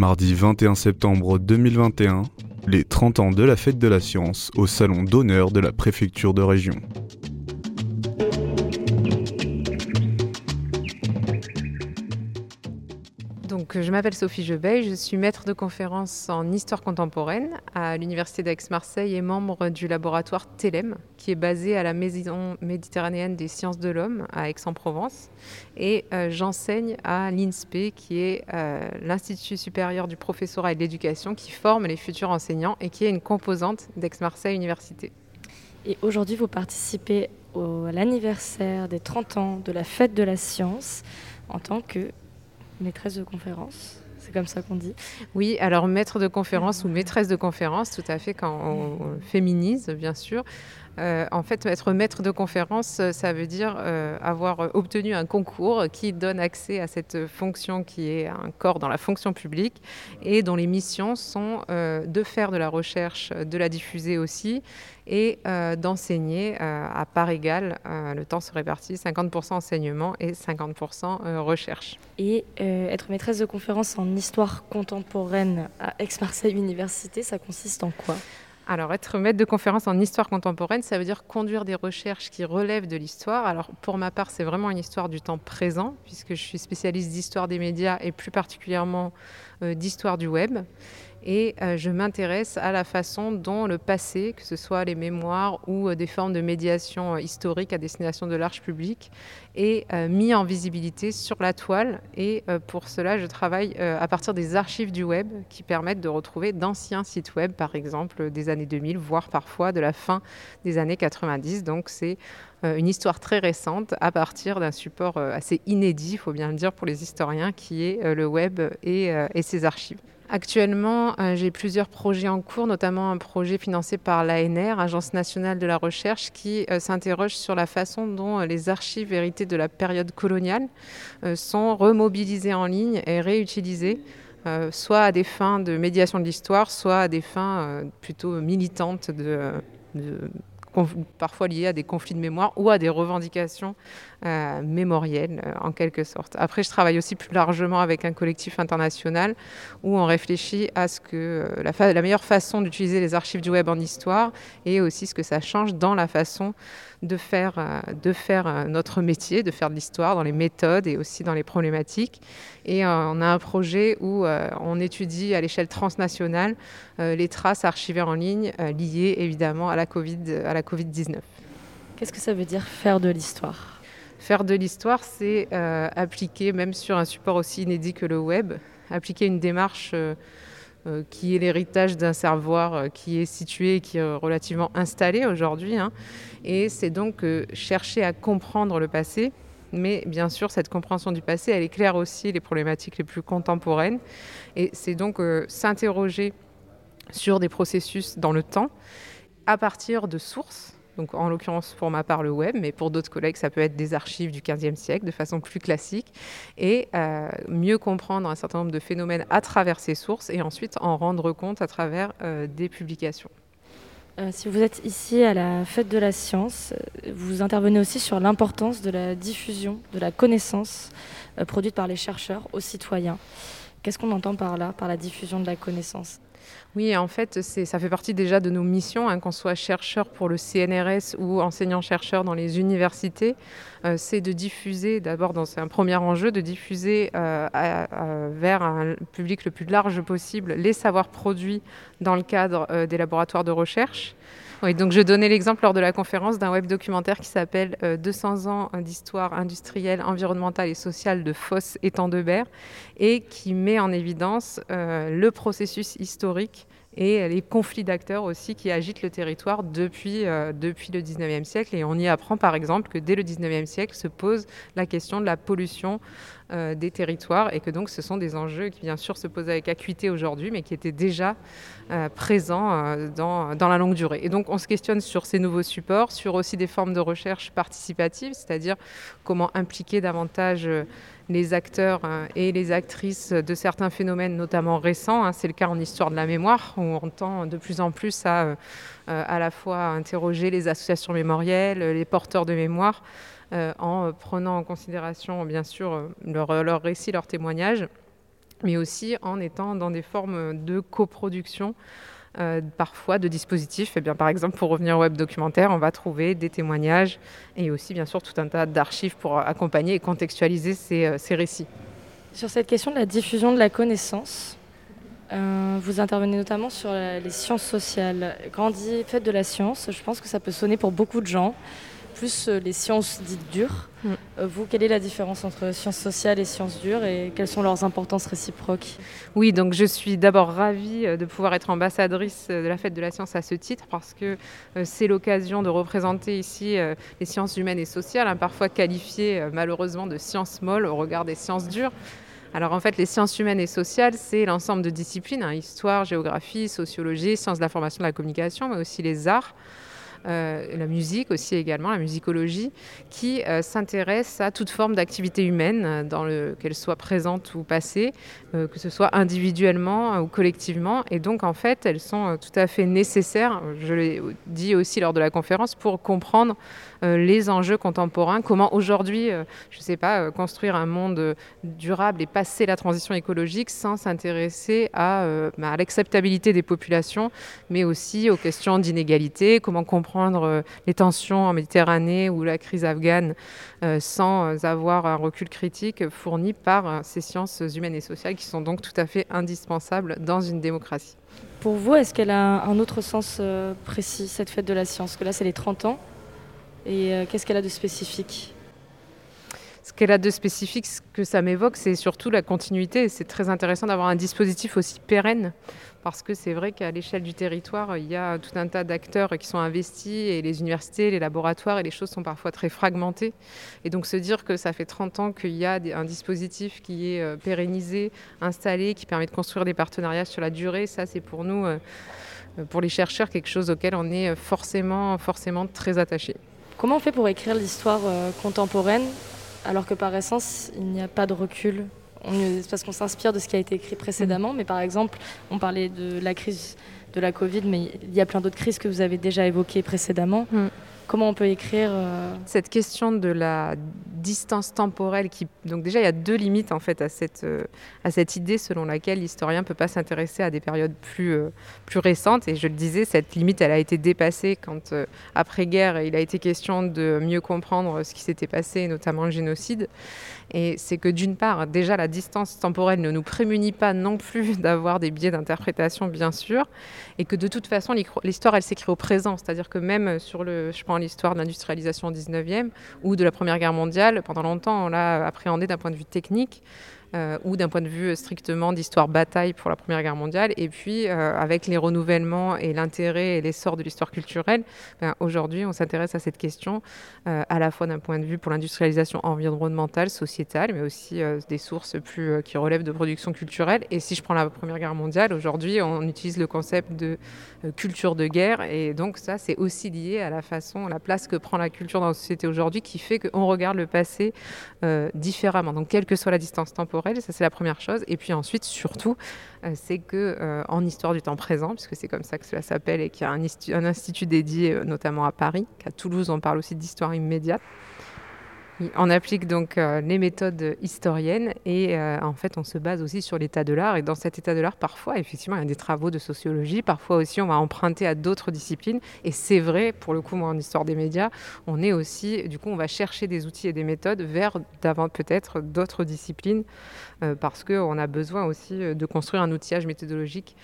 Mardi 21 septembre 2021, les 30 ans de la fête de la science au salon d'honneur de la préfecture de région. Je m'appelle Sophie Jebey, je suis maître de conférence en histoire contemporaine à l'Université d'Aix-Marseille et membre du laboratoire TELEM, qui est basé à la Maison méditerranéenne des sciences de l'homme à Aix-en-Provence. Et euh, j'enseigne à l'INSPE, qui est euh, l'Institut supérieur du professorat et de l'éducation, qui forme les futurs enseignants et qui est une composante d'Aix-Marseille Université. Et aujourd'hui, vous participez à l'anniversaire des 30 ans de la fête de la science en tant que maîtresse de conférence. C'est comme ça qu'on dit. Oui, alors maître de conférence ou maîtresse de conférence, tout à fait, quand on féminise, bien sûr. Euh, en fait, être maître de conférence, euh, ça veut dire euh, avoir obtenu un concours qui donne accès à cette fonction qui est un corps dans la fonction publique et dont les missions sont de faire de la recherche, de la diffuser aussi et d'enseigner à part égale. le temps se répartit 50% enseignement et 50% recherche. Et être maîtresse de conférence en histoire contemporaine à Aix-Marseille Université, ça consiste en quoi? Alors, être maître de conférence en histoire contemporaine, ça veut dire conduire des recherches qui relèvent de l'histoire. Alors, pour ma part, c'est vraiment une histoire du temps présent, puisque je suis spécialiste d'histoire des médias et plus particulièrement euh, d'histoire du web et euh, je m'intéresse à la façon dont le passé, que ce soit les mémoires ou euh, des formes de médiation euh, historique à destination de l'arche publique, est mis en visibilité sur la toile. Et pour cela, je travaille à partir des archives du web qui permettent de retrouver d'anciens sites web, par exemple des années 2000, voire parfois de la fin des années 90. Donc c'est une histoire très récente à partir d'un support assez inédit, il faut bien le dire pour les historiens, qui est le web et ses archives. Actuellement, euh, j'ai plusieurs projets en cours, notamment un projet financé par l'ANR, Agence nationale de la recherche, qui euh, s'interroge sur la façon dont euh, les archives héritées de la période coloniale sont remobilisées en ligne et réutilisées. soit à des fins de médiation de l'histoire, soit à des fins plutôt militantes de, parfois liées à des conflits de mémoire ou à des revendications euh, mémorielles euh, en quelque sorte. Après, je travaille aussi plus largement avec un collectif international où on réfléchit à ce que euh, la, la, meilleure façon d'utiliser les archives du web en histoire et aussi ce que ça change dans la façon de faire, de faire notre métier, de faire de l'histoire dans les méthodes et aussi dans les problématiques. Et on a un projet où on étudie à l'échelle transnationale les traces archivées en ligne liées évidemment à la Covid, à la Covid-19. Qu'est-ce que ça veut dire faire de l'histoire? Faire de l'histoire, c'est euh, appliquer, même sur un support aussi inédit que le web, appliquer une démarche euh, euh, qui est l'héritage d'un savoir qui est situé, qui est relativement installé aujourd'hui. Hein. Et c'est donc chercher à comprendre le passé. Mais bien sûr, cette compréhension du passé, elle éclaire aussi les problématiques les plus contemporaines. Et c'est donc s'interroger sur des processus dans le temps à partir de sources donc en l'occurrence pour ma part le web, mais pour d'autres collègues ça peut être des archives du XVe siècle de façon plus classique, et euh, mieux comprendre un certain nombre de phénomènes à travers ces sources et ensuite en rendre compte à travers euh, des publications. Euh, si vous êtes ici à la fête de la science, vous intervenez aussi sur l'importance de la diffusion de la connaissance produite par les chercheurs aux citoyens. Qu'est-ce qu'on entend par là, par la diffusion de la connaissance? Oui, en fait, ça fait partie déjà de nos missions, hein, qu'on soit chercheur pour le CNRS ou enseignant-chercheur dans les universités. Euh, c'est de diffuser, d'abord, c'est un premier enjeu, de diffuser euh, vers un public le plus large possible les savoirs produits dans le cadre euh, des laboratoires de recherche. Oui, donc je donnais l'exemple lors de la conférence d'un web documentaire qui s'appelle 200 ans d'histoire industrielle, environnementale et sociale de Fosse et Tendebert et qui met en évidence le processus historique et les conflits d'acteurs aussi qui agitent le territoire depuis, euh, depuis le 19e siècle. Et on y apprend par exemple que dès le 19e siècle se pose la question de la pollution euh, des territoires et que donc ce sont des enjeux qui bien sûr se posent avec acuité aujourd'hui mais qui étaient déjà euh, présents dans, dans, la longue durée. Et donc on se questionne sur ces nouveaux supports, sur aussi des formes de recherche participative, c'est-à-dire comment impliquer davantage les acteurs euh, et les actrices de certains phénomènes, notamment récents. Hein. C'est le cas en histoire de la mémoire, où on tend de plus en plus à euh, euh, à la fois interroger les associations mémorielles, les porteurs de mémoire, en prenant en considération bien sûr leur, leur récit, leur témoignage mais aussi en étant dans des formes de coproduction. Euh, parfois de dispositifs. Eh bien, par exemple, pour revenir au web documentaire, on va trouver des témoignages et aussi, bien sûr, tout un tas d'archives pour accompagner et contextualiser euh, ces, récits. Sur cette question de la diffusion de la connaissance, euh, vous intervenez notamment sur les sciences sociales. Dit fête de la science, je pense que ça peut sonner pour beaucoup de gens plus euh, les sciences dites dures. Mm. Euh, vous, quelle est la différence entre sciences sociales et sciences dures et quelles sont leurs importances réciproques? Oui, donc je suis d'abord ravie de pouvoir être ambassadrice de la fête de la science à ce titre parce que c'est l'occasion de représenter ici les sciences humaines et sociales, hein, parfois qualifiées malheureusement de sciences molles au regard des sciences dures. Alors en fait, les sciences humaines et sociales, c'est l'ensemble de disciplines, hein, histoire, géographie, sociologie, sciences de l'information, de la communication, mais aussi les arts. Euh, la musique aussi également, la musicologie, qui euh, s'intéresse à toute forme d'activité humaine, qu'elle soit présente ou passée, euh, que ce soit individuellement ou collectivement. Et donc en fait, elles sont tout à fait nécessaires, je l'ai dit aussi lors de la conférence, pour comprendre les enjeux contemporains, comment aujourd'hui, je ne sais pas, construire un monde durable et passer la transition écologique sans s'intéresser à, bah, à l'acceptabilité des populations, mais aussi aux questions d'inégalité, comment comprendre euh, les tensions en Méditerranée ou la crise afghane euh, sans avoir un recul critique fourni par euh, ces sciences humaines et sociales qui sont donc tout à fait indispensables dans une démocratie. Pour vous, est-ce qu'elle a un autre sens précis, cette fête de la science? Que là, c'est les 30 ans. Et qu'est-ce qu'elle a de spécifique? Ce qu'elle a de spécifique, ce que ça m'évoque, c'est surtout la continuité. C'est très intéressant d'avoir un dispositif aussi pérenne, parce que c'est vrai qu'à l'échelle du territoire, il y a tout un tas d'acteurs qui sont investis, et les universités, les laboratoires, et les choses sont parfois très fragmentées. Et donc se dire que ça fait 30 ans qu'il y a un dispositif qui est euh, pérennisé, installé, qui permet de construire des partenariats sur la durée, ça c'est pour nous, euh, pour les chercheurs, quelque chose auquel on est forcément, forcément très attaché. Comment on fait pour écrire l'histoire euh, contemporaine alors que par essence, il n'y a pas de recul? Parce qu'on s'inspire de ce qui a été écrit précédemment, mm. mais par exemple, on parlait de la crise de la Covid, mais il y a plein d'autres crises que vous avez déjà évoquées précédemment. Mm. Comment on peut écrire euh, Cette question de la distance temporelle, qui donc déjà il y a deux limites en fait à cette, euh, à cette idée selon laquelle l'historien ne peut pas s'intéresser à des périodes plus, euh, plus récentes. Et je le disais, cette limite elle a été dépassée quand après guerre il a été question de mieux comprendre ce qui s'était passé, notamment le génocide. Et c'est que d'une part, déjà la distance temporelle ne nous prémunit pas non plus d'avoir des biais d'interprétation, bien sûr, et que de toute façon l'histoire elle s'écrit au présent, c'est-à-dire que même sur le, je prends l'histoire de l'industrialisation au 19e ou de la Première Guerre mondiale, pendant longtemps on l'a appréhendé d'un point de vue technique. Euh, ou d'un point de vue strictement d'histoire bataille pour la Première Guerre mondiale. Et puis, euh, avec les renouvellements et l'intérêt et l'essor de l'histoire culturelle, ben, aujourd'hui, on s'intéresse à cette question euh, à la fois d'un point de vue pour l'industrialisation environnementale, sociétale, mais aussi des sources plus qui relèvent de production culturelle. Et si je prends la Première Guerre mondiale, aujourd'hui, on utilise le concept de culture de guerre. Et donc, ça, c'est aussi lié à la façon, la place que prend la culture dans la société aujourd'hui, qui fait qu'on regarde le passé différemment. Donc, quelle que soit la distance temporelle, ça c'est la première chose. Et puis ensuite, surtout, euh, c'est que euh, en histoire du temps présent, puisque c'est comme ça que cela s'appelle, et qu'il y a un, un institut dédié euh, notamment à Paris, qu'à Toulouse on parle aussi d'histoire immédiate. On applique donc euh, les méthodes historiennes et euh, en fait on se base aussi sur l'état de l'art. Et dans cet état de l'art parfois effectivement il y a des travaux de sociologie, parfois aussi on va emprunter à d'autres disciplines. Et c'est vrai pour le coup moi en histoire des médias on est aussi du coup on va chercher des outils et des méthodes vers peut-être d'autres disciplines euh, parce qu'on a besoin aussi de construire un outillage méthodologique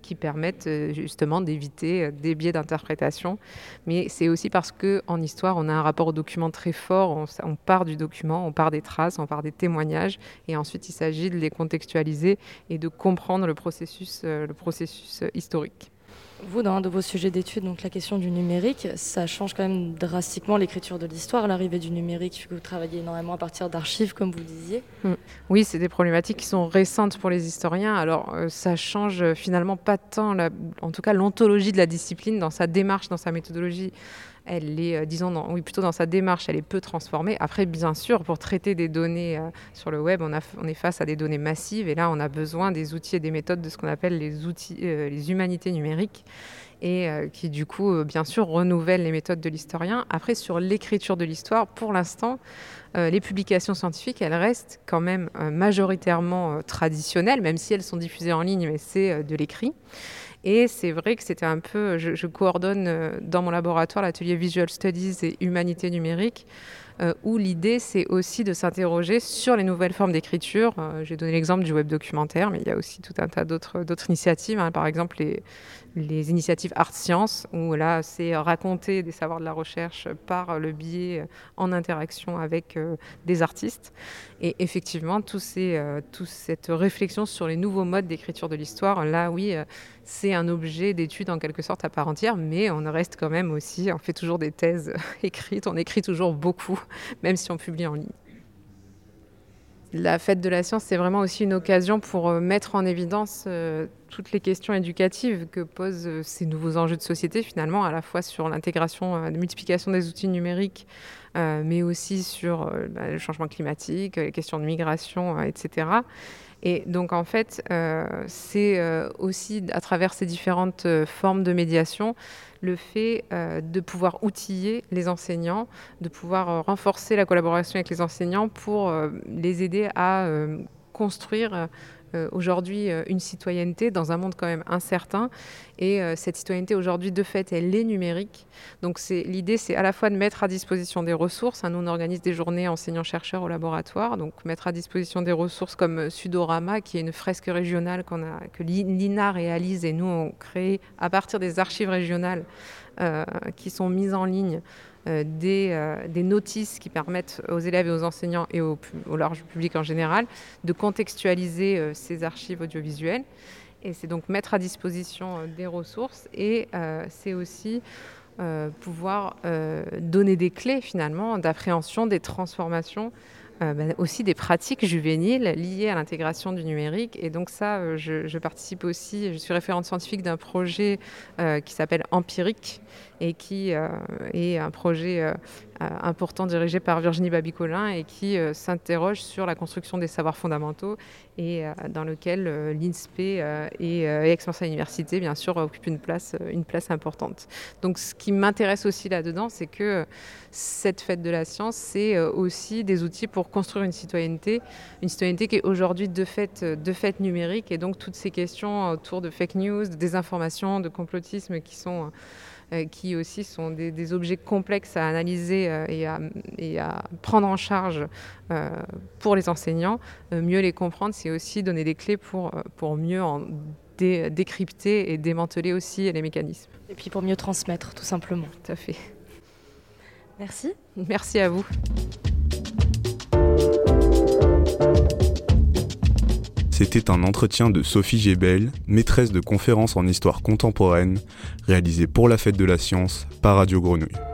qui permettent euh, justement d'éviter euh, des biais d'interprétation. Mais c'est aussi parce qu'en histoire, on a un rapport au document très fort. On, part du document, on part des traces, on part des témoignages, et ensuite il s'agit de les contextualiser et de comprendre le processus historique. Vous, dans un de vos sujets d'étude, donc la question du numérique, ça change quand même drastiquement l'écriture de l'histoire, l'arrivée du numérique, que vous travaillez énormément à partir d'archives, comme vous disiez. Mm. Oui, c'est des problématiques qui sont récentes pour les historiens. Alors, euh, ça change finalement pas tant, en tout cas, l'ontologie de la discipline dans sa démarche, dans sa méthodologie. Elle est, disons, oui, plutôt dans sa démarche, elle est peu transformée. Après, bien sûr, pour traiter des données sur le web, on, est face à des données massives et là, on a besoin des outils et des méthodes de ce qu'on appelle les outils, les humanités numériques et qui du coup, bien sûr, renouvellent les méthodes de l'historien. Après, sur l'écriture de l'histoire, pour l'instant, les publications scientifiques, elles restent quand même majoritairement traditionnelles, même si elles sont diffusées en ligne, mais c'est de l'écrit. Et c'est vrai que c'était un peu, je, coordonne euh, dans mon laboratoire l'atelier Visual Studies et Humanité numérique, euh, où l'idée c'est aussi de s'interroger sur les nouvelles formes d'écriture. Euh, j'ai donné l'exemple du web documentaire, mais il y a aussi tout un tas d'autres initiatives, hein. par exemple les, les initiatives Art Science, où là, c'est raconter des savoirs de la recherche par le biais euh, en interaction avec euh, des artistes. Et effectivement, tout ces, euh, toute cette réflexion sur les nouveaux modes d'écriture de l'histoire, là, oui, c'est un objet d'étude en quelque sorte à part entière, mais on reste quand même aussi, on fait toujours des thèses écrites, on écrit toujours beaucoup, même si on publie en ligne. La fête de la science, c'est vraiment aussi une occasion pour euh, mettre en évidence euh, toutes les questions éducatives que posent euh, ces nouveaux enjeux de société, finalement, à la fois sur l'intégration, la multiplication des outils numériques, mais aussi sur bah, le changement climatique, les questions de migration, etc. Et donc, en fait, c'est aussi à travers ces différentes formes de médiation, le fait euh, de pouvoir outiller les enseignants, de pouvoir euh, renforcer la collaboration avec les enseignants pour euh, les aider à construire euh, aujourd'hui euh, une citoyenneté dans un monde quand même incertain. Et euh, cette citoyenneté aujourd'hui, de fait, elle est numérique. Donc l'idée, c'est à la fois de mettre à disposition des ressources. Hein, nous, on organise des journées enseignants-chercheurs au laboratoire. Donc mettre à disposition des ressources comme Sudorama, qui est une fresque régionale que l'INA réalise et nous, on crée à partir des archives régionales qui sont mises en ligne euh, euh, des, notices qui permettent aux élèves et aux enseignants et au, large public en général de contextualiser euh, ces archives audiovisuelles. Et c'est donc mettre à disposition des ressources et c'est aussi pouvoir donner des clés finalement d'appréhension des transformations euh, bah, aussi des pratiques juvéniles liées à l'intégration du numérique. Et donc ça, euh, je, participe aussi, je suis référente scientifique d'un projet euh, qui s'appelle Empirique et qui est un projet important dirigé par Virginie Babicolin et qui s'interroge sur la construction des savoirs fondamentaux et dans lequel l'INSPE et, Aix-Marseille Université, bien sûr, occupent une place, une place importante. Donc ce qui m'intéresse aussi là-dedans, c'est que cette fête de la science, c'est aussi des outils pour construire une citoyenneté, une citoyenneté qui est aujourd'hui de fait, de fait numérique. Et donc toutes ces questions autour de fake news, de désinformation, de complotisme qui sont euh, qui aussi sont des, objets complexes à analyser euh, et, à, et, à, prendre en charge euh, pour les enseignants. mieux les comprendre, c'est aussi donner des clés pour, pour mieux en décrypter et démanteler aussi les mécanismes. Et puis pour mieux transmettre, tout simplement. Tout à fait. Merci. Merci à vous. C'était un entretien de Sophie Gébel, maîtresse de conférences en histoire contemporaine, réalisé pour la Fête de la Science par Radio Grenouille.